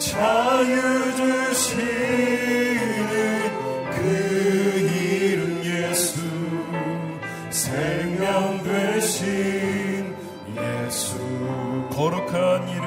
자유 주시는 그 이름 예수 생명 되신 예수. 거룩한 이름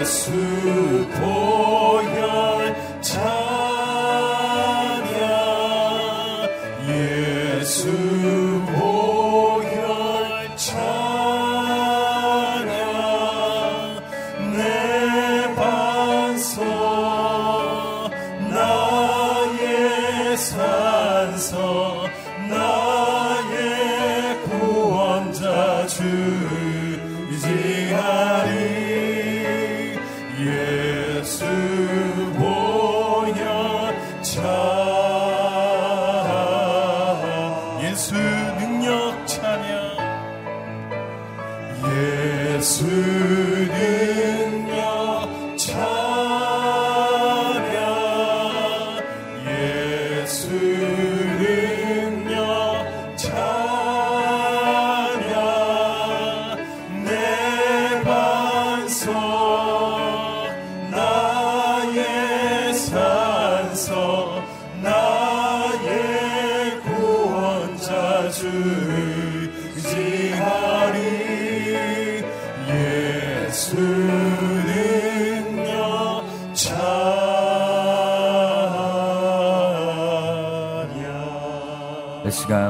예수 보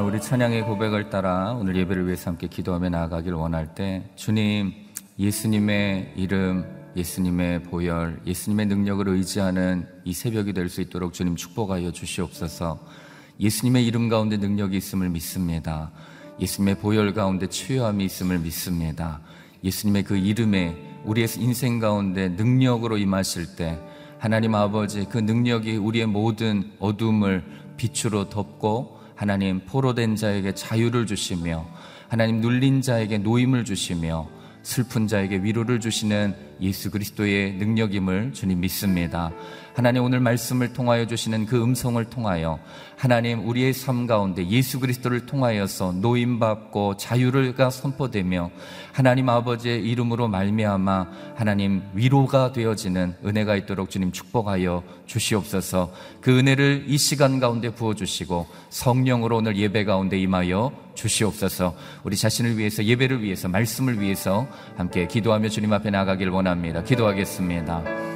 우리 찬양의 고백을 따라 오늘 예배를 위해서 함께 기도하며 나아가길 원할 때 주님 예수님의 이름 예수님의 보혈 예수님의 능력을 의지하는 이 새벽이 될 수 있도록 주님 축복하여 주시옵소서. 예수님의 이름 가운데 능력이 있음을 믿습니다. 예수님의 보혈 가운데 치유함이 있음을 믿습니다. 예수님의 그 이름에 우리의 인생 가운데 능력으로 임하실 때 하나님 아버지 그 능력이 우리의 모든 어둠을 빛으로 덮고 하나님 포로된 자에게 자유를 주시며 하나님 눌린 자에게 노임을 주시며 슬픈 자에게 위로를 주시는 예수 그리스도의 능력임을 주님 믿습니다. 하나님 오늘 말씀을 통하여 주시는 그 음성을 통하여 하나님 우리의 삶 가운데 예수 그리스도를 통하여서 노임받고 자유를가 선포되며 하나님 아버지의 이름으로 말미암아 하나님 위로가 되어지는 은혜가 있도록 주님 축복하여 주시옵소서. 그 은혜를 이 시간 가운데 부어 주시고 성령으로 오늘 예배 가운데 임하여 주시옵소서. 우리 자신을 위해서 예배를 위해서 말씀을 위해서 함께 기도하며 주님 앞에 나가길 원합니다. 기도하겠습니다.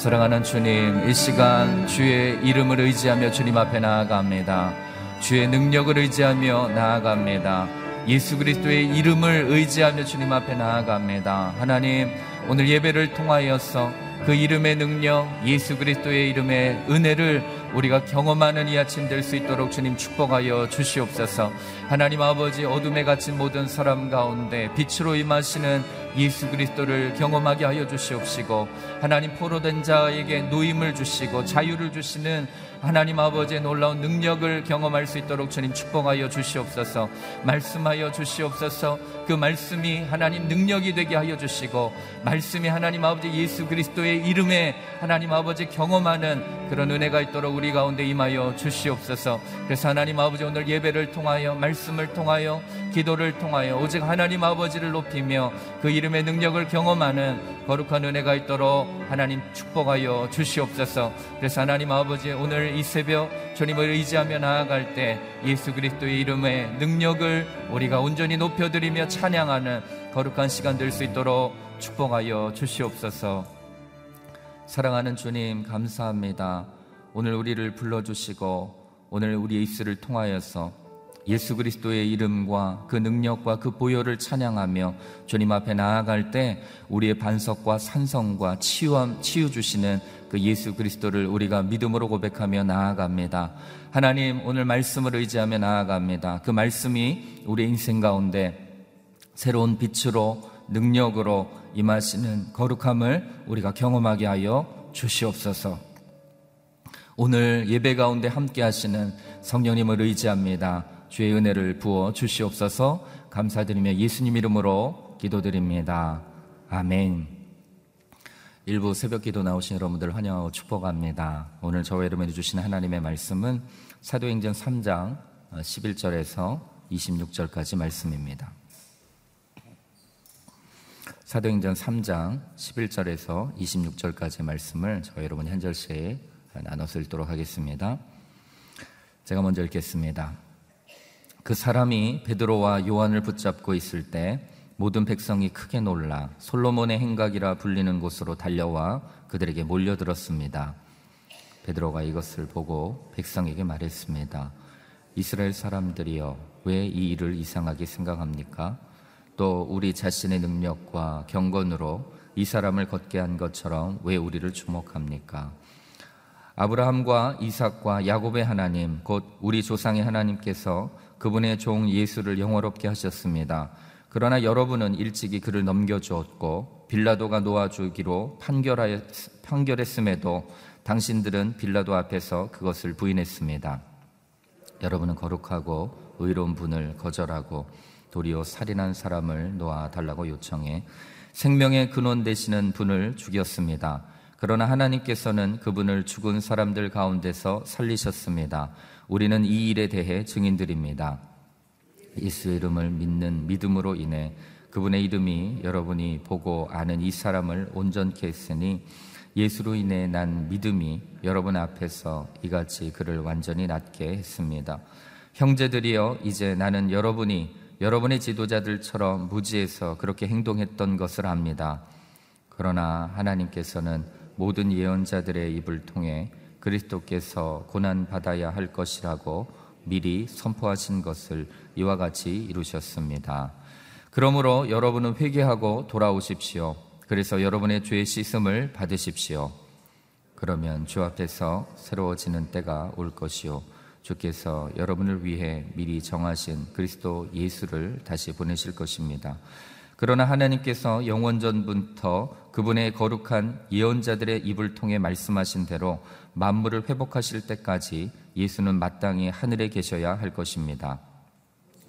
사랑하는 주님, 이 시간 주의 이름을 의지하며 주님 앞에 나아갑니다. 주의 능력을 의지하며 나아갑니다. 예수 그리스도의 이름을 의지하며 주님 앞에 나아갑니다. 하나님, 오늘 예배를 통하여서 그 이름의 능력, 예수 그리스도의 이름의 은혜를 우리가 경험하는 이 아침 될 수 있도록 주님 축복하여 주시옵소서. 하나님 아버지 어둠에 갇힌 모든 사람 가운데 빛으로 임하시는 예수 그리스도를 경험하게 하여 주시옵시고 하나님 포로된 자에게 노임을 주시고 자유를 주시는 하나님 아버지의 놀라운 능력을 경험할 수 있도록 주님 축복하여 주시옵소서. 말씀하여 주시옵소서. 그 말씀이 하나님 능력이 되게 하여 주시고 말씀이 하나님 아버지 예수 그리스도의 이름에 하나님 아버지 경험하는 그런 은혜가 있도록 우리 가운데 임하여 주시옵소서. 그래서 하나님 아버지 오늘 예배를 통하여 말씀을 통하여 기도를 통하여 오직 하나님 아버지를 높이며 그 이름의 능력을 경험하는 거룩한 은혜가 있도록 하나님 축복하여 주시옵소서. 그래서 하나님 아버지 오늘 이 새벽 주님을 의지하며 나아갈 때 예수 그리스도의 이름의 능력을 우리가 온전히 높여드리며 찬양하는 거룩한 시간 될 수 있도록 축복하여 주시옵소서. 사랑하는 주님 감사합니다. 오늘 우리를 불러주시고 오늘 우리의 입술을 통하여서 예수 그리스도의 이름과 그 능력과 그 보혈을 찬양하며 주님 앞에 나아갈 때 우리의 반석과 산성과 치유함, 치유 주시는 그 예수 그리스도를 우리가 믿음으로 고백하며 나아갑니다. 하나님 오늘 말씀을 의지하며 나아갑니다. 그 말씀이 우리 인생 가운데 새로운 빛으로 능력으로 임하시는 거룩함을 우리가 경험하게 하여 주시옵소서. 오늘 예배 가운데 함께 하시는 성령님을 의지합니다. 주의 은혜를 부어 주시옵소서 감사드리며 예수님 이름으로 기도드립니다. 아멘. 일부 새벽 기도 나오신 여러분들 환영하고 축복합니다. 오늘 저와 여러분이 주신 하나님의 말씀은 사도행전 3장 11절에서 26절까지 말씀입니다. 사도행전 3장 11절에서 26절까지 말씀을 저와 여러분이 한 절씩 나눠서 읽도록 하겠습니다. 제가 먼저 읽겠습니다. 그 사람이 베드로와 요한을 붙잡고 있을 때 모든 백성이 크게 놀라 솔로몬의 행각이라 불리는 곳으로 달려와 그들에게 몰려들었습니다. 베드로가 이것을 보고 백성에게 말했습니다. 이스라엘 사람들이여 왜 이 일을 이상하게 생각합니까? 또 우리 자신의 능력과 경건으로 이 사람을 걷게 한 것처럼 왜 우리를 주목합니까? 아브라함과 이삭과 야곱의 하나님, 곧 우리 조상의 하나님께서 그분의 종 예수를 영원롭게 하셨습니다. 그러나 여러분은 일찍이 그를 넘겨주었고 빌라도가 놓아주기로 판결하였, 판결했음에도 당신들은 빌라도 앞에서 그것을 부인했습니다. 여러분은 거룩하고 의로운 분을 거절하고 도리어 살인한 사람을 놓아 달라고 요청해 생명의 근원 되시는 분을 죽였습니다. 그러나 하나님께서는 그분을 죽은 사람들 가운데서 살리셨습니다. 우리는 이 일에 대해 증인들입니다. 예수의 이름을 믿는 믿음으로 인해 그분의 이름이 여러분이 보고 아는 이 사람을 온전케 했으니 예수로 인해 난 믿음이 여러분 앞에서 이같이 그를 완전히 낫게 했습니다. 형제들이여 이제 나는 여러분이 여러분의 지도자들처럼 무지해서 그렇게 행동했던 것을 압니다. 그러나 하나님께서는 모든 예언자들의 입을 통해 그리스도께서 고난 받아야 할 것이라고 미리 선포하신 것을 이와 같이 이루셨습니다. 그러므로 여러분은 회개하고 돌아오십시오. 그래서 여러분의 죄의 씻음을 받으십시오. 그러면 주 앞에서 새로워지는 때가 올 것이요. 주께서 여러분을 위해 미리 정하신 그리스도 예수를 다시 보내실 것입니다. 그러나 하나님께서 영원전부터 그분의 거룩한 예언자들의 입을 통해 말씀하신 대로 만물을 회복하실 때까지 예수는 마땅히 하늘에 계셔야 할 것입니다.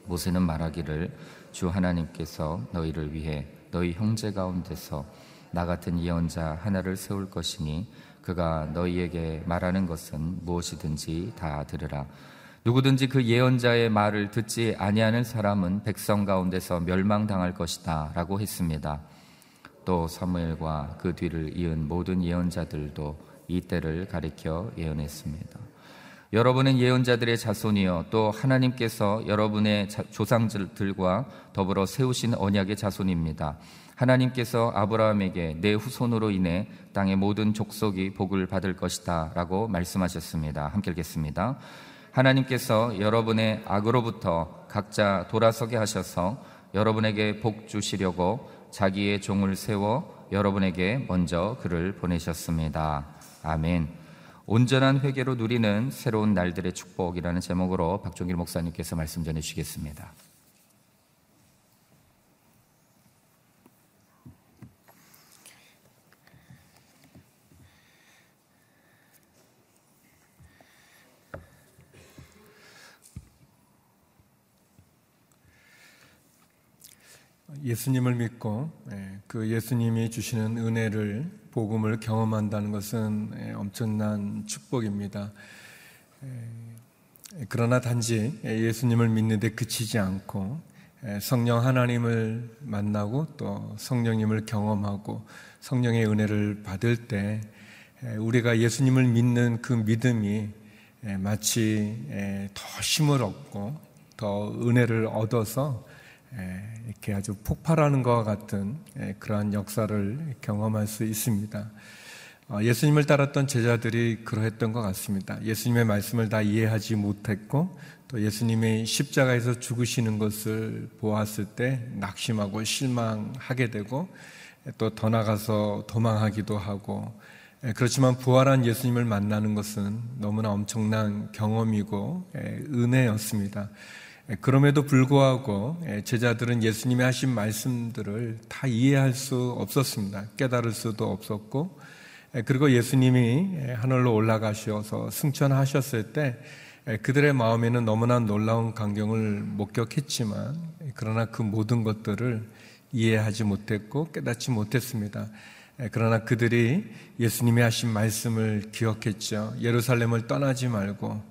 모세는 말하기를 주 하나님께서 너희를 위해 너희 형제 가운데서 나 같은 예언자 하나를 세울 것이니 그가 너희에게 말하는 것은 무엇이든지 다 들으라. 누구든지 그 예언자의 말을 듣지 아니하는 사람은 백성 가운데서 멸망당할 것이다라고 했습니다. 또 사무엘과 그 뒤를 이은 모든 예언자들도 이 때를 가리켜 예언했습니다. 여러분은 예언자들의 자손이요 또 하나님께서 여러분의 조상들과 더불어 세우신 언약의 자손입니다. 하나님께서 아브라함에게 내 후손으로 인해 땅의 모든 족속이 복을 받을 것이다라고 말씀하셨습니다. 함께 읽겠습니다. 하나님께서 여러분의 악으로부터 각자 돌아서게 하셔서 여러분에게 복 주시려고 자기의 종을 세워 여러분에게 먼저 그를 보내셨습니다. 아멘. 온전한 회개로 누리는 새로운 날들의 축복이라는 제목으로 박종길 목사님께서 말씀 전해 주시겠습니다. 예수님을 믿고 예, 그 예수님이 주시는 은혜를 복음을 경험한다는 것은 예, 엄청난 축복입니다. 예, 그러나 단지 예수님을 믿는데 그치지 않고 예, 성령 하나님을 만나고 또 성령님을 경험하고 성령의 은혜를 받을 때 우리가 예수님을 믿는 그 믿음이 마치 더 힘을 얻고 더 은혜를 얻어서 이렇게 아주 폭발하는 것과 같은 그러한 역사를 경험할 수 있습니다. 어, 예수님을 따랐던 제자들이 그러했던 것 같습니다. 예수님의 말씀을 다 이해하지 못했고 또 예수님이 십자가에서 죽으시는 것을 보았을 때 낙심하고 실망하게 되고 또 더 나가서 도망하기도 하고 그렇지만 부활한 예수님을 만나는 것은 너무나 엄청난 경험이고 은혜였습니다. 예, 그럼에도 불구하고 예, 제자들은 예수님이 하신 말씀들을 다 이해할 수 없었습니다. 깨달을 수도 없었고, 예, 그리고 예수님이 하늘로 올라가셔서 승천하셨을 때 그들의 마음에는 너무나 놀라운 광경을 목격했지만, 그러나 그 모든 것들을 이해하지 못했고 깨닫지 못했습니다. 그러나 그들이 예수님이 하신 말씀을 기억했죠. 예루살렘을 떠나지 말고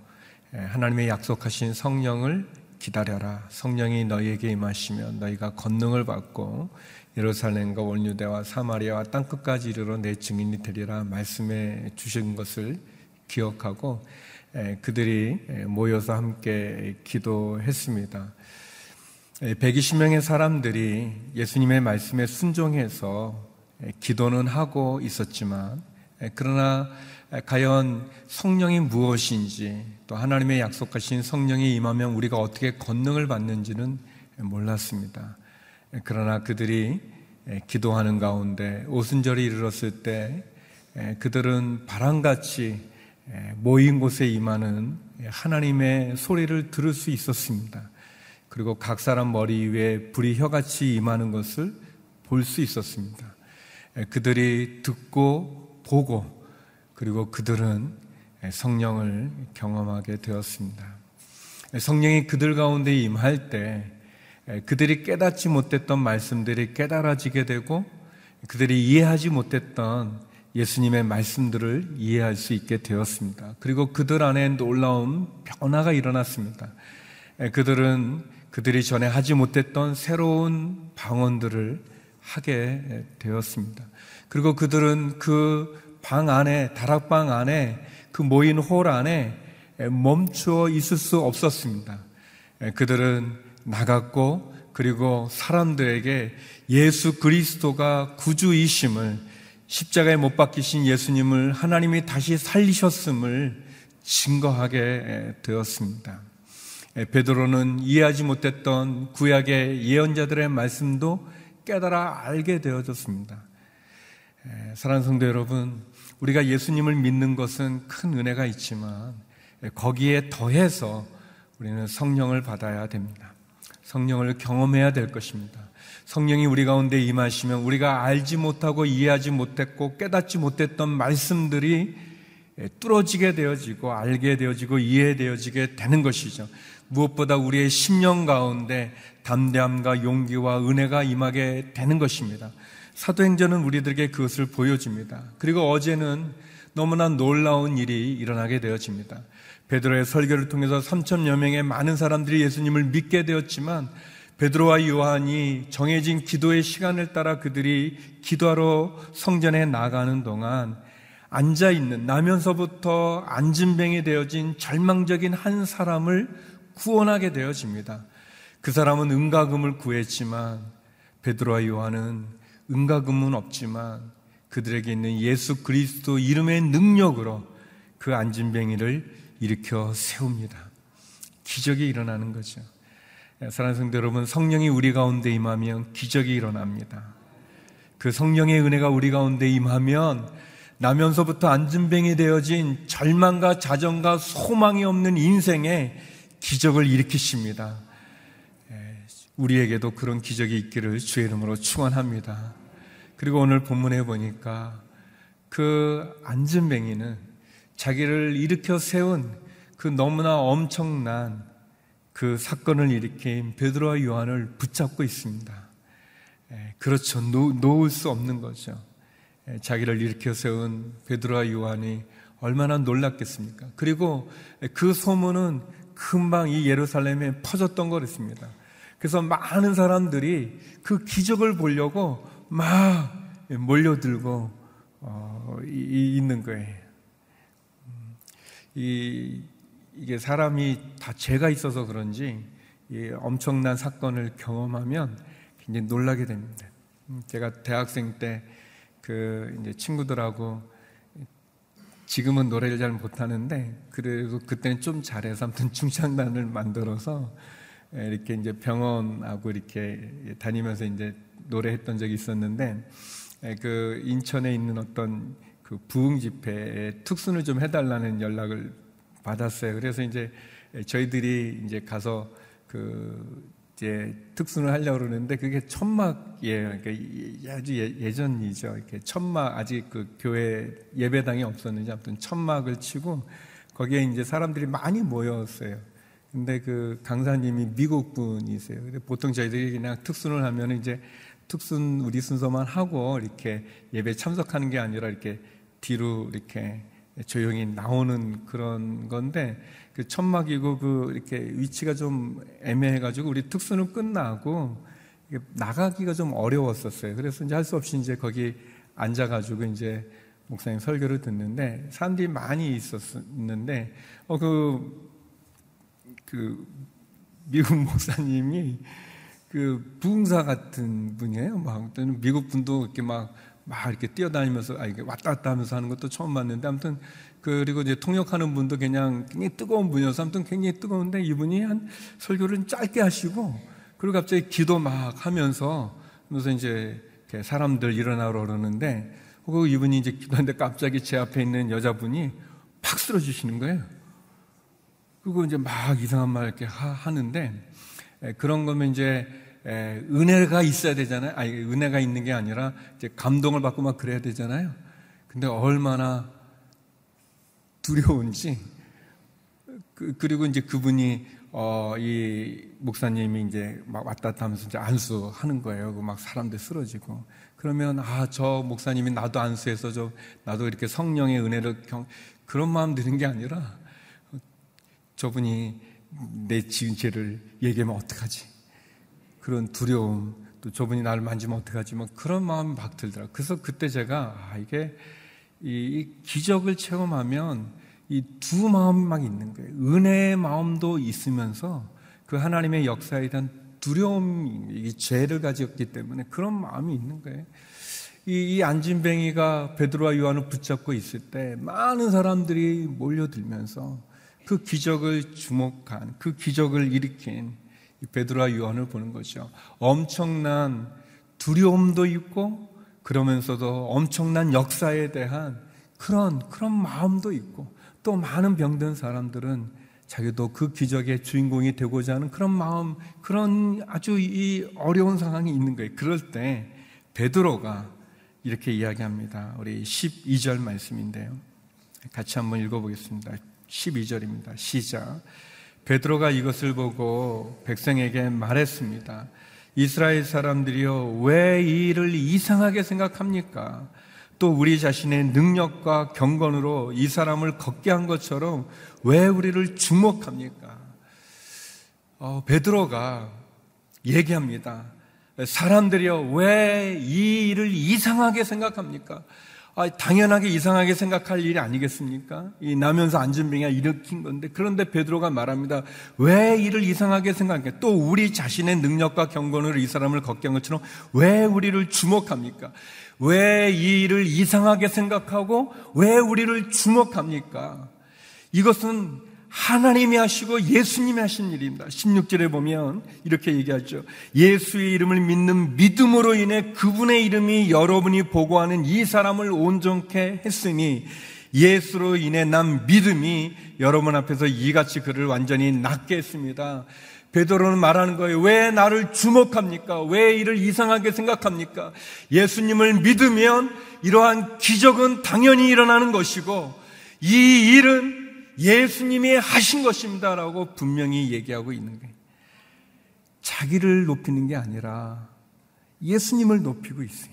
하나님의 약속하신 성령을 기다려라. 성령이 너희에게 임하시면 너희가 권능을 받고 예루살렘과 원유대와 사마리아와 땅끝까지 이르러 내 증인이 되리라 말씀해 주신 것을 기억하고 그들이 모여서 함께 기도했습니다. 120명의 사람들이 예수님의 말씀에 순종해서 기도는 하고 있었지만 그러나 과연 성령이 무엇인지 또 하나님의 약속하신 성령이 임하면 우리가 어떻게 권능을 받는지는 몰랐습니다. 그러나 그들이 기도하는 가운데 오순절이 이르렀을 때 그들은 바람같이 모인 곳에 임하는 하나님의 소리를 들을 수 있었습니다. 그리고 각 사람 머리 위에 불이 혀같이 임하는 것을 볼 수 있었습니다. 그들이 듣고 보고 그리고 그들은 성령을 경험하게 되었습니다. 성령이 그들 가운데 임할 때 그들이 깨닫지 못했던 말씀들이 깨달아지게 되고 그들이 이해하지 못했던 예수님의 말씀들을 이해할 수 있게 되었습니다. 그리고 그들 안에 놀라운 변화가 일어났습니다. 그들은 그들이 전에 하지 못했던 새로운 방언들을 하게 되었습니다. 그리고 그들은 그 방 안에, 다락방 안에, 그 모인 홀 안에 멈추어 있을 수 없었습니다. 그들은 나갔고, 그리고 사람들에게 예수 그리스도가 구주이심을, 십자가에 못 박히신 예수님을 하나님이 다시 살리셨음을 증거하게 되었습니다. 베드로는 이해하지 못했던 구약의 예언자들의 말씀도 깨달아 알게 되어졌습니다. 사랑하는 성도 여러분, 우리가 예수님을 믿는 것은 큰 은혜가 있지만 거기에 더해서 우리는 성령을 받아야 됩니다. 성령을 경험해야 될 것입니다. 성령이 우리 가운데 임하시면 우리가 알지 못하고 이해하지 못했고 깨닫지 못했던 말씀들이 뚫어지게 되어지고 알게 되어지고 이해되어지게 되는 것이죠. 무엇보다 우리의 심령 가운데 담대함과 용기와 은혜가 임하게 되는 것입니다. 사도행전은 우리들에게 그것을 보여줍니다. 그리고 어제는 너무나 놀라운 일이 일어나게 되어집니다. 베드로의 설교를 통해서 3천여 명의 많은 사람들이 예수님을 믿게 되었지만 베드로와 요한이 정해진 기도의 시간을 따라 그들이 기도하러 성전에 나가는 동안 앉아 있는 나면서부터 안진뱅이 되어진 절망적인 한 사람을 구원하게 되어집니다. 그 사람은 은가금을 구했지만 베드로와 요한은 은가금은 없지만 그들에게 있는 예수 그리스도 이름의 능력으로 그 안진뱅이를 일으켜 세웁니다. 기적이 일어나는 거죠. 사랑하는 성도 여러분, 성령이 우리 가운데 임하면 기적이 일어납니다. 그 성령의 은혜가 우리 가운데 임하면 나면서부터 안진뱅이 되어진 절망과 자정과 소망이 없는 인생에 기적을 일으키십니다. 우리에게도 그런 기적이 있기를 주의 이름으로 축원합니다. 그리고 오늘 본문에 보니까 그 안진뱅이는 자기를 일으켜 세운 그 너무나 엄청난 그 사건을 일으킨 베드로와 요한을 붙잡고 있습니다. 그렇죠. 놓, 놓을 수 없는 거죠. 자기를 일으켜 세운 베드로와 요한이 얼마나 놀랐겠습니까? 그리고 그 소문은 금방 이 예루살렘에 퍼졌던 거랬습니다. 그래서 많은 사람들이 그 기적을 보려고 막 몰려들고 어, 이, 있는 거예요. 음, 이, 이게 사람이 다 죄가 있어서 그런지 엄청난 사건을 경험하면 굉장히 놀라게 됩니다. 음, 제가 대학생 때 그 이제 친구들하고 지금은 노래를 잘 못하는데 그래도 그때는 좀 잘해서 아무튼 중창단을 만들어서 이렇게 이제 병원하고 이렇게 다니면서 이제 노래했던 적이 있었는데 그 인천에 있는 어떤 그 부흥 집회에 특순을 좀 해달라는 연락을 받았어요. 그래서 이제 저희들이 이제 가서 그 이제 특순을 하려고 그러는데 그게 천막이에요. 그러니까 아주 예, 전이죠 이렇게 천막 아직 그 교회 예배당이 없었는지 아무튼 천막을 치고 거기에 이제 사람들이 많이 모였어요. 근데 그 강사님이 미국 분이세요. 보통 저희들이 그냥 특순을 하면 이제 특순 우리 순서만 하고 이렇게 예배 참석하는 게 아니라 이렇게 뒤로 이렇게 조용히 나오는 그런 건데 그 천막이고 그 이렇게 위치가 좀 애매해가지고 우리 특수는 끝나고 나가기가 좀 어려웠었어요. 그래서 이제 할 수 없이 이제 거기 앉아가지고 이제 목사님 설교를 듣는데 사람들이 많이 있었는데 어 그 그 미국 목사님이 그 부흥사 같은 분이에요. 막 미국 분도 이렇게 막 막 이렇게 뛰어다니면서 아 이게 왔다 갔다 하면서 하는 것도 처음 봤는데 아무튼 그리고 이제 통역하는 분도 그냥 굉장히 뜨거운 분이어서 아무튼 굉장히 뜨거운데 이분이 한 설교를 짧게 하시고 그리고 갑자기 기도 막 하면서 그래서 이제 사람들 일어나러 그러는데 그 이분이 이제 기도하는데 갑자기 제 앞에 있는 여자분이 팍 쓰러지시는 거예요. 그리고 이제 막 이상한 말 이렇게 하, 는데 그런 거면 이제 에, 은혜가 있어야 되잖아요. 아니, 은혜가 있는 게 아니라 이제 감동을 받고 막 그래야 되잖아요. 근데 얼마나 두려운지 그, 리고 이제 그분이 어, 이 목사님이 이제 막 왔다 갔다 하면서 이제 안수하는 거예요. 그막 사람들 쓰러지고. 그러면 아, 저 목사님이 나도 안수해서 저 나도 이렇게 성령의 은혜를 경 그런 마음 드는 게 아니라 저분이 내 지은 죄를 얘기하면 어떡하지? 그런 두려움, 또 저분이 나를 만지면 어떡하지? 뭐 그런 마음이 막 들더라고요. 그래서 그때 제가, 아, 이게, 이, 기적을 체험하면 이 두 마음이 막 있는 거예요. 은혜의 마음도 있으면서 그 하나님의 역사에 대한 두려움, 이 죄를 가졌기 때문에 그런 마음이 있는 거예요. 이, 이 안진뱅이가 베드로와 요한을 붙잡고 있을 때 많은 사람들이 몰려들면서 그 기적을 주목한, 그 기적을 일으킨 베드로와 요한을 보는 거죠. 엄청난 두려움도 있고 그러면서도 엄청난 역사에 대한 그런 그런 마음도 있고 또 많은 병든 사람들은 자기도 그 기적의 주인공이 되고자 하는 그런 마음, 그런 아주 이 어려운 상황이 있는 거예요. 그럴 때 베드로가 이렇게 이야기합니다. 우리 12절 말씀인데요. 같이 한번 읽어보겠습니다. 12절입니다. 시작. 베드로가 이것을 보고 백성에게 말했습니다. 이스라엘 사람들이요, 왜이 일을 이상하게 생각합니까? 또 우리 자신의 능력과 경건으로 이 사람을 걷게 한 것처럼 왜 우리를 주목합니까? 어, 베드로가 얘기합니다. 사람들이요, 왜이 일을 이상하게 생각합니까? 아, 당연하게 이상하게 생각할 일이 아니겠습니까? 이 나면서 안전병이 일으킨 건데 그런데 베드로가 말합니다. 왜 이를 이상하게 생각해? 또 우리 자신의 능력과 경건으로 이 사람을 한 것처럼 왜 우리를 주목합니까? 왜 이 일을 이상하게 생각하고 왜 우리를 주목합니까? 이것은 하나님이 하시고 예수님이 하신 일입니다. 16절에 보면 이렇게 얘기하죠. 예수의 이름을 믿는 믿음으로 인해 그분의 이름이 여러분이 보고하는 이 사람을 온전케 했으니 예수로 인해 난 믿음이 여러분 앞에서 이같이 그를 완전히 낫게 했습니다. 베드로는 말하는 거예요. 왜 나를 주목합니까? 왜 이를 이상하게 생각합니까? 예수님을 믿으면 이러한 기적은 당연히 일어나는 것이고 이 일은 예수님이 하신 것입니다라고 분명히 얘기하고 있는 거예요. 자기를 높이는 게 아니라 예수님을 높이고 있어요.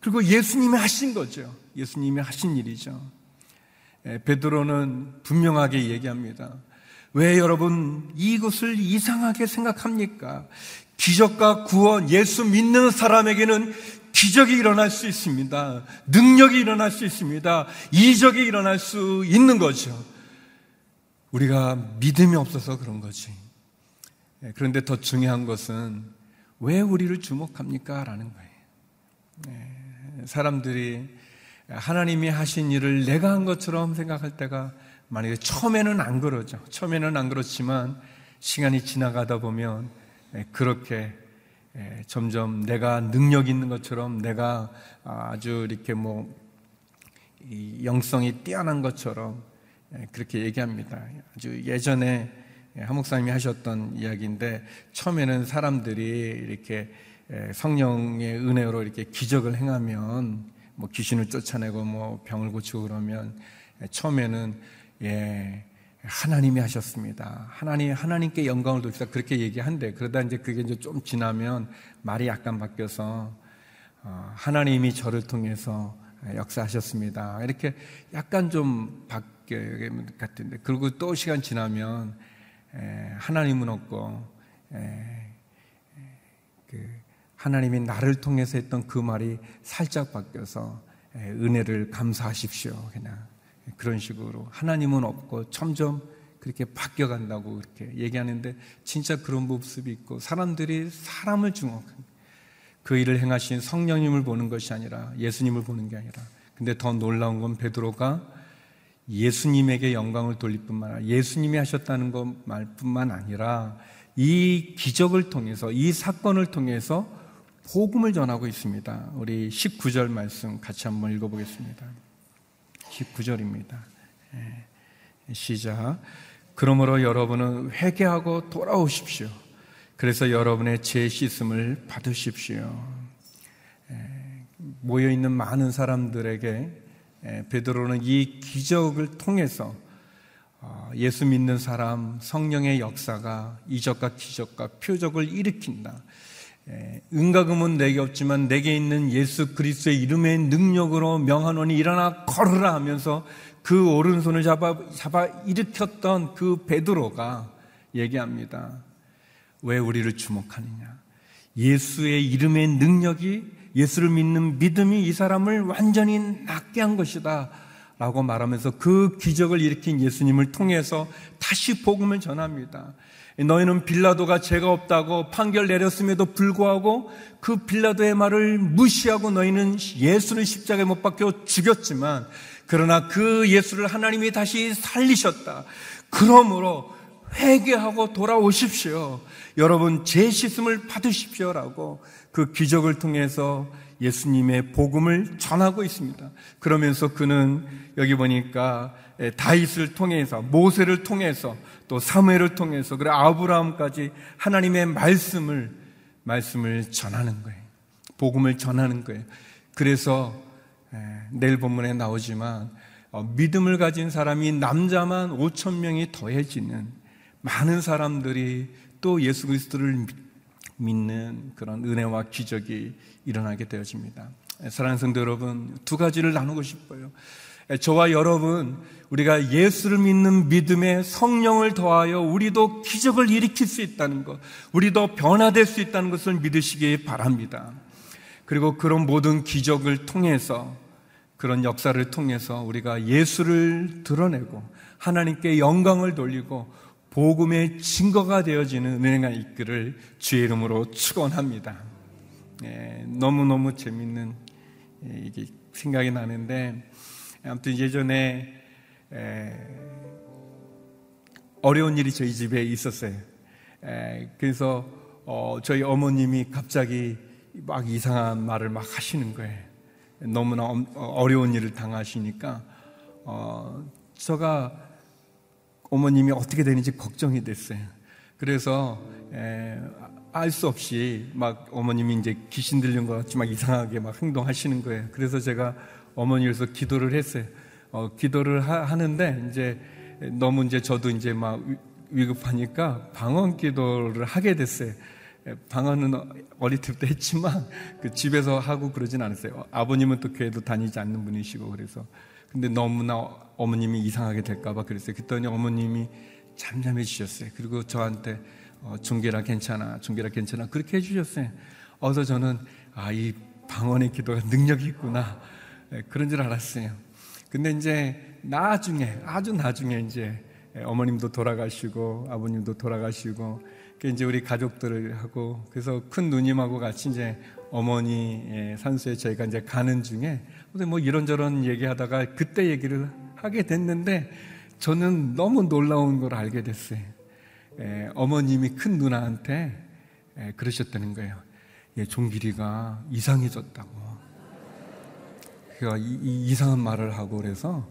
그리고 예수님이 하신 거죠. 예수님이 하신 일이죠. 베드로는 분명하게 얘기합니다. 왜 여러분 이것을 이상하게 생각합니까? 기적과 구원, 예수 믿는 사람에게는 기적이 일어날 수 있습니다. 능력이 일어날 수 있습니다. 이적이 일어날 수 있는 거죠. 우리가 믿음이 없어서 그런 거지. 예, 그런데 더 중요한 것은 왜 우리를 주목합니까? 라는 거예요. 예, 사람들이 하나님이 하신 일을 내가 한 것처럼 생각할 때가 만약에 처음에는 안 그러죠. 처음에는 안 그렇지만 시간이 지나가다 보면 예, 그렇게 점점 내가 능력 있는 것처럼 내가 아주 이렇게 뭐 영성이 뛰어난 것처럼 예, 그렇게 얘기합니다. 아주 예전에 한 목사님이 하셨던 이야기인데 처음에는 사람들이 이렇게 예, 성령의 은혜로 이렇게 기적을 행하면 뭐 귀신을 쫓아내고 뭐 병을 고치고 그러면 예, 처음에는 예 하나님이 하셨습니다. 하나님 하나님께 영광을 돌리다 그렇게 얘기한대. 그러다 이제 그게 이제 좀 지나면 말이 약간 바뀌어서 어, 하나님이 저를 통해서 역사하셨습니다. 이렇게 약간 좀 바, 같은데 그리고 또 시간 지나면 하나님은 없고 그 하나님이 나를 통해서 했던 그 말이 살짝 바뀌어서 은혜를 감사하십시오. 그냥 그런 식으로 하나님은 없고 점점 그렇게 바뀌어간다고 그렇게 얘기하는데 진짜 그런 모습이 있고 사람들이 사람을 주목합니다. 그 일을 행하신 성령님을 보는 것이 아니라 예수님을 보는 게 아니라 근데 더 놀라운 건 베드로가 예수님에게 영광을 돌릴 뿐만 아니라 예수님이 하셨다는 것 말뿐만 아니라 이 기적을 통해서 이 사건을 통해서 복음을 전하고 있습니다. 우리 19절 말씀 같이 한번 읽어보겠습니다. 19절입니다. 예, 시작. 그러므로 여러분은 회개하고 돌아오십시오. 그래서 여러분의 죄 씻음을 받으십시오. 예, 모여 있는 많은 사람들에게 예, 베드로는 이 기적을 통해서 어, 예수 믿는 사람 성령의 역사가 이적과 기적과 표적을 일으킨다. 예, 은가금은 내게 없지만 내게 있는 예수 그리스도의 이름의 능력으로 명하노니 일어나 걸으라 하면서 그 오른손을 잡아 잡아 일으켰던 그 베드로가 얘기합니다. 왜 우리를 주목하느냐? 예수의 이름의 능력이 예수를 믿는 믿음이 이 사람을 완전히 낫게 한 것이다. 라고 말하면서 그 기적을 일으킨 예수님을 통해서 다시 복음을 전합니다. 너희는 빌라도가 죄가 없다고 판결 내렸음에도 불구하고 그 빌라도의 말을 무시하고 너희는 예수를 십자가에 못 박혀 죽였지만 그러나 그 예수를 하나님이 다시 살리셨다. 그러므로 회개하고 돌아오십시오. 여러분 죄 씻음을 받으십시오라고 그 기적을 통해서 예수님의 복음을 전하고 있습니다. 그러면서 그는 여기 보니까 다윗을 통해서 모세를 통해서 또 사무엘을 통해서 그리고 아브라함까지 하나님의 말씀을 말씀을 전하는 거예요. 복음을 전하는 거예요. 그래서 내일 본문에 나오지만 어, 믿음을 가진 사람이 남자만 5천 명이 더해지는 많은 사람들이 또 예수 그리스도를 믿는 그런 은혜와 기적이 일어나게 되어집니다. 사랑하는 성도 여러분, 두 가지를 나누고 싶어요. 저와 여러분, 우리가 예수를 믿는 믿음에 성령을 더하여 우리도 기적을 일으킬 수 있다는 것, 우리도 변화될 수 있다는 것을 믿으시기 바랍니다. 그리고 그런 모든 기적을 통해서, 그런 역사를 통해서 우리가 예수를 드러내고 하나님께 영광을 돌리고 복음의 증거가 되어지는 은혜가 있기를 주의 이름으로 축원합니다. 예, 너무 너무 재밌는 예, 이게 생각이 나는데 아무튼 예전에 에, 어려운 일이 저희 집에 있었어요. 에, 그래서 어, 저희 어머님이 갑자기 막 이상한 말을 막 하시는 거예요. 너무나 어려운 일을 당하시니까 어, 제가 어머님이 어떻게 되는지 걱정이 됐어요. 그래서 알 수 없이 막 어머님이 이제 귀신 들린 것 같이 막 이상하게 막 행동하시는 거예요. 그래서 제가 어머니에서 기도를 했어요. 어, 기도를 하, 는데 이제 너무 이제 저도 이제 막 위급하니까 방언 기도를 하게 됐어요. 방언은 어릴 때부터 했지만 그 집에서 하고 그러진 않았어요. 아버님은 또 교회도 다니지 않는 분이시고 그래서 근데 너무나 어머님이 이상하게 될까봐 그랬어요. 그랬더니 어머님이 잠잠해지셨어요. 그리고 저한테 어, 중계라 괜찮아, 중계라 괜찮아 그렇게 해주셨어요. 어서 저는 아 이 방언의 기도가 능력이 있구나 네, 그런 줄 알았어요. 근데 이제 나중에 아주 나중에 이제 어머님도 돌아가시고 아버님도 돌아가시고 이제 우리 가족들을 하고 그래서 큰 누님하고 같이 이제 어머니 산소에 저희가 이제 가는 중에 뭐 이런저런 얘기하다가 그때 얘기를 하게 됐는데 저는 너무 놀라운 걸 알게 됐어요. 에, 어머님이 큰 누나한테 에, 그러셨다는 거예요. 예, 종길이가 이상해졌다고. 그가 이, 상한 말을 하고 그래서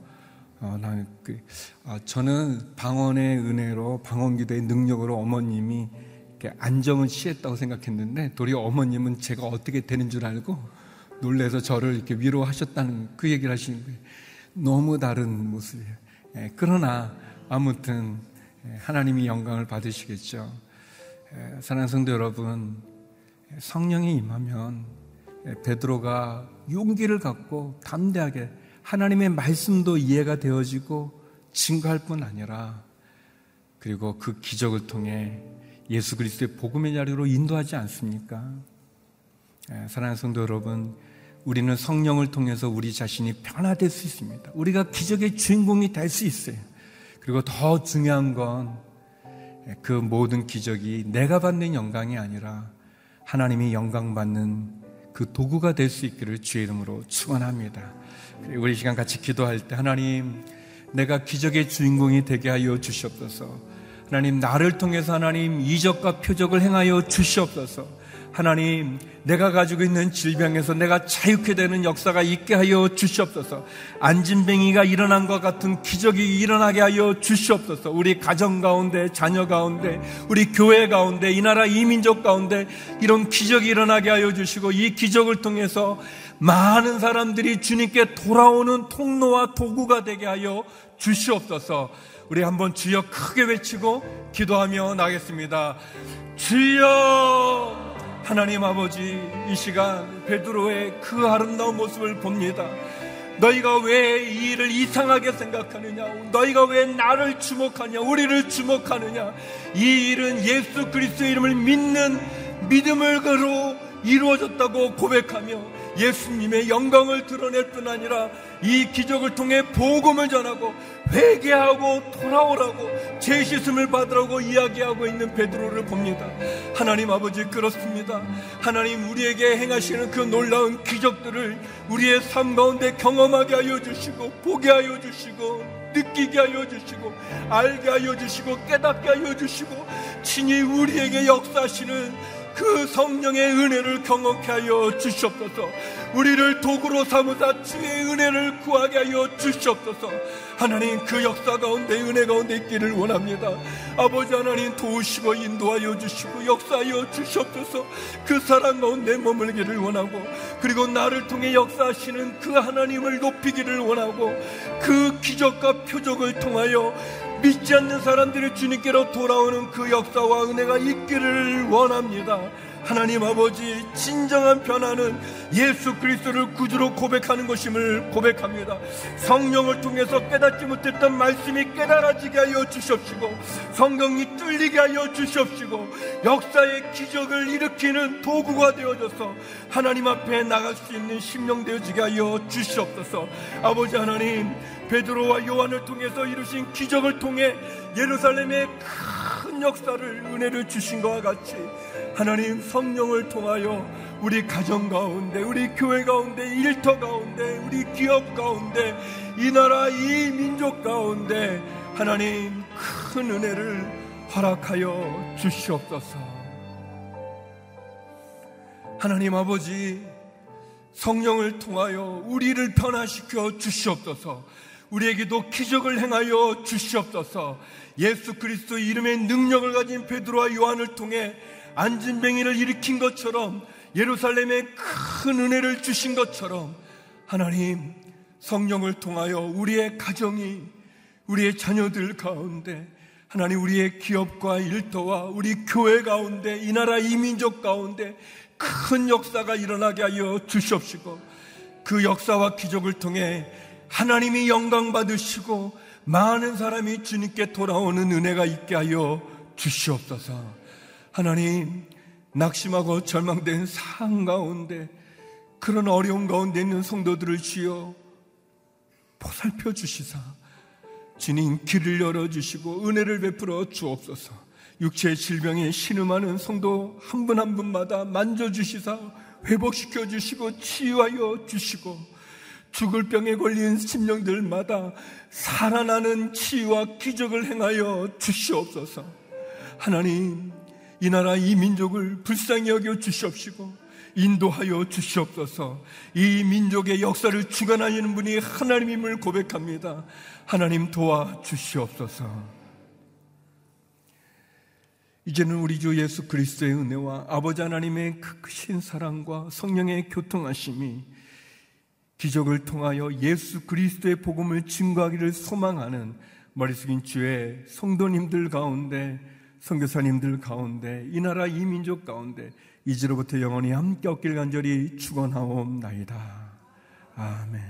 어, 나 그, 아, 저는 방언의 은혜로 방언기도의 능력으로 어머님이 안정을 취했다고 생각했는데 도리어 어머님은 제가 어떻게 되는 줄 알고 놀래서 저를 이렇게 위로하셨다는 그 얘기를 하시는 거예요. 너무 다른 모습이에요. 예, 그러나 아무튼 예, 하나님이 영광을 받으시겠죠. 예, 사랑하는 성도 여러분, 성령이 임하면 베드로가 용기를 갖고 담대하게 하나님의 말씀도 이해가 되어지고 증거할 뿐 아니라 그리고 그 기적을 통해 예수 그리스도의 복음의 자리로 인도하지 않습니까? 사랑하는 성도 여러분, 우리는 성령을 통해서 우리 자신이 변화될 수 있습니다. 우리가 기적의 주인공이 될 수 있어요. 그리고 더 중요한 건 그 모든 기적이 내가 받는 영광이 아니라 하나님이 영광 받는 그 도구가 될 수 있기를 주의 이름으로 축원합니다. 우리 시간 같이 기도할 때 하나님 내가 기적의 주인공이 되게 하여 주시옵소서. 하나님 나를 통해서 하나님 이적과 표적을 행하여 주시옵소서. 하나님, 내가 가지고 있는 질병에서 내가 자유케 되는 역사가 있게 하여 주시옵소서. 안진뱅이가 일어난 것 같은 기적이 일어나게 하여 주시옵소서. 우리 가정 가운데, 자녀 가운데, 우리 교회 가운데, 이 나라 이민족 가운데 이런 기적이 일어나게 하여 주시고 이 기적을 통해서 많은 사람들이 주님께 돌아오는 통로와 도구가 되게 하여 주시옵소서. 우리 한번 주여 크게 외치고 기도하며 나겠습니다. 주여! 하나님 아버지 이 시간 베드로의 그 아름다운 모습을 봅니다. 너희가 왜 이 일을 이상하게 생각하느냐? 너희가 왜 나를 주목하냐? 우리를 주목하느냐? 이 일은 예수 그리스도 이름을 믿는 믿음을 거로 이루어졌다고 고백하며 예수님의 영광을 드러낼 뿐 아니라 이 기적을 통해 복음을 전하고 회개하고 돌아오라고 죄 씻음을 받으라고 이야기하고 있는 베드로를 봅니다. 하나님 아버지 그렇습니다. 하나님 우리에게 행하시는 그 놀라운 기적들을 우리의 삶 가운데 경험하게 하여 주시고 보게 하여 주시고 느끼게 하여 주시고 알게 하여 주시고 깨닫게 하여 주시고 친히 우리에게 역사하시는 그 성령의 은혜를 경험케 하여 주시옵소서. 우리를 도구로 삼으사 주의 은혜를 구하게 하여 주시옵소서. 하나님 그 역사 가운데 은혜 가운데 있기를 원합니다. 아버지 하나님 도우시고 인도하여 주시고 역사하여 주시옵소서. 그 사랑 가운데 머물기를 원하고 그리고 나를 통해 역사하시는 그 하나님을 높이기를 원하고 그 기적과 표적을 통하여 믿지 않는 사람들이 주님께로 돌아오는 그 역사와 은혜가 있기를 원합니다. 하나님 아버지 진정한 변화는 예수 그리스도를 구주로 고백하는 것임을 고백합니다. 성령을 통해서 깨닫지 못했던 말씀이 깨달아지게 하여 주십시고 성경이 뚫리게 하여 주십시고 역사의 기적을 일으키는 도구가 되어져서 하나님 앞에 나갈 수 있는 심령 되어지게 하여 주시옵소서. 아버지 하나님 베드로와 요한을 통해서 이루신 기적을 통해 예루살렘의 큰 역사를 은혜를 주신 것과 같이 하나님 성령을 통하여 우리 가정 가운데 우리 교회 가운데 일터 가운데 우리 기업 가운데 이 나라 이 민족 가운데 하나님 큰 은혜를 허락하여 주시옵소서. 하나님 아버지 성령을 통하여 우리를 변화시켜 주시옵소서. 우리에게도 기적을 행하여 주시옵소서. 예수 그리스도 이름의 능력을 가진 베드로와 요한을 통해 안진뱅이를 일으킨 것처럼 예루살렘에 큰 은혜를 주신 것처럼 하나님 성령을 통하여 우리의 가정이 우리의 자녀들 가운데 하나님 우리의 기업과 일터와 우리 교회 가운데 이 나라 이민족 가운데 큰 역사가 일어나게 하여 주시옵시고 그 역사와 기적을 통해 하나님이 영광 받으시고 많은 사람이 주님께 돌아오는 은혜가 있게 하여 주시옵소서. 하나님, 낙심하고 절망된 상황 가운데 그런 어려운 가운데 있는 성도들을 주여 보살펴 주시사. 주님 길을 열어 주시고 은혜를 베풀어 주옵소서. 육체의 질병에 신음하는 성도 한분한 분마다 만져 주시사 회복시켜 주시고 치유하여 주시고 죽을 병에 걸린 심령들마다 살아나는 치유와 기적을 행하여 주시옵소서. 하나님 이 나라 이 민족을 불쌍히 여겨 주시옵시고 인도하여 주시옵소서 이 민족의 역사를 주관하시는 분이 하나님임을 고백합니다. 하나님 도와 주시옵소서. 이제는 우리 주 예수 그리스도의 은혜와 아버지 하나님의 그 크신 사랑과 성령의 교통하심이 기적을 통하여 예수 그리스도의 복음을 증거하기를 소망하는 머리 숙인 주의 성도님들 가운데 선교사님들 가운데 이 나라 이 민족 가운데 이제로부터 영원히 함께 없길 간절히 축원하옵나이다. 아멘.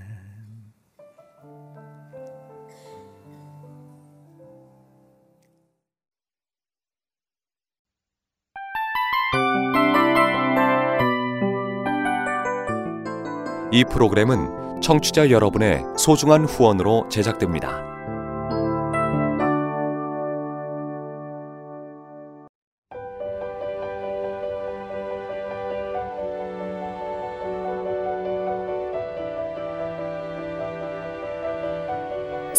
이 프로그램은 청취자 여러분의 소중한 후원으로 제작됩니다.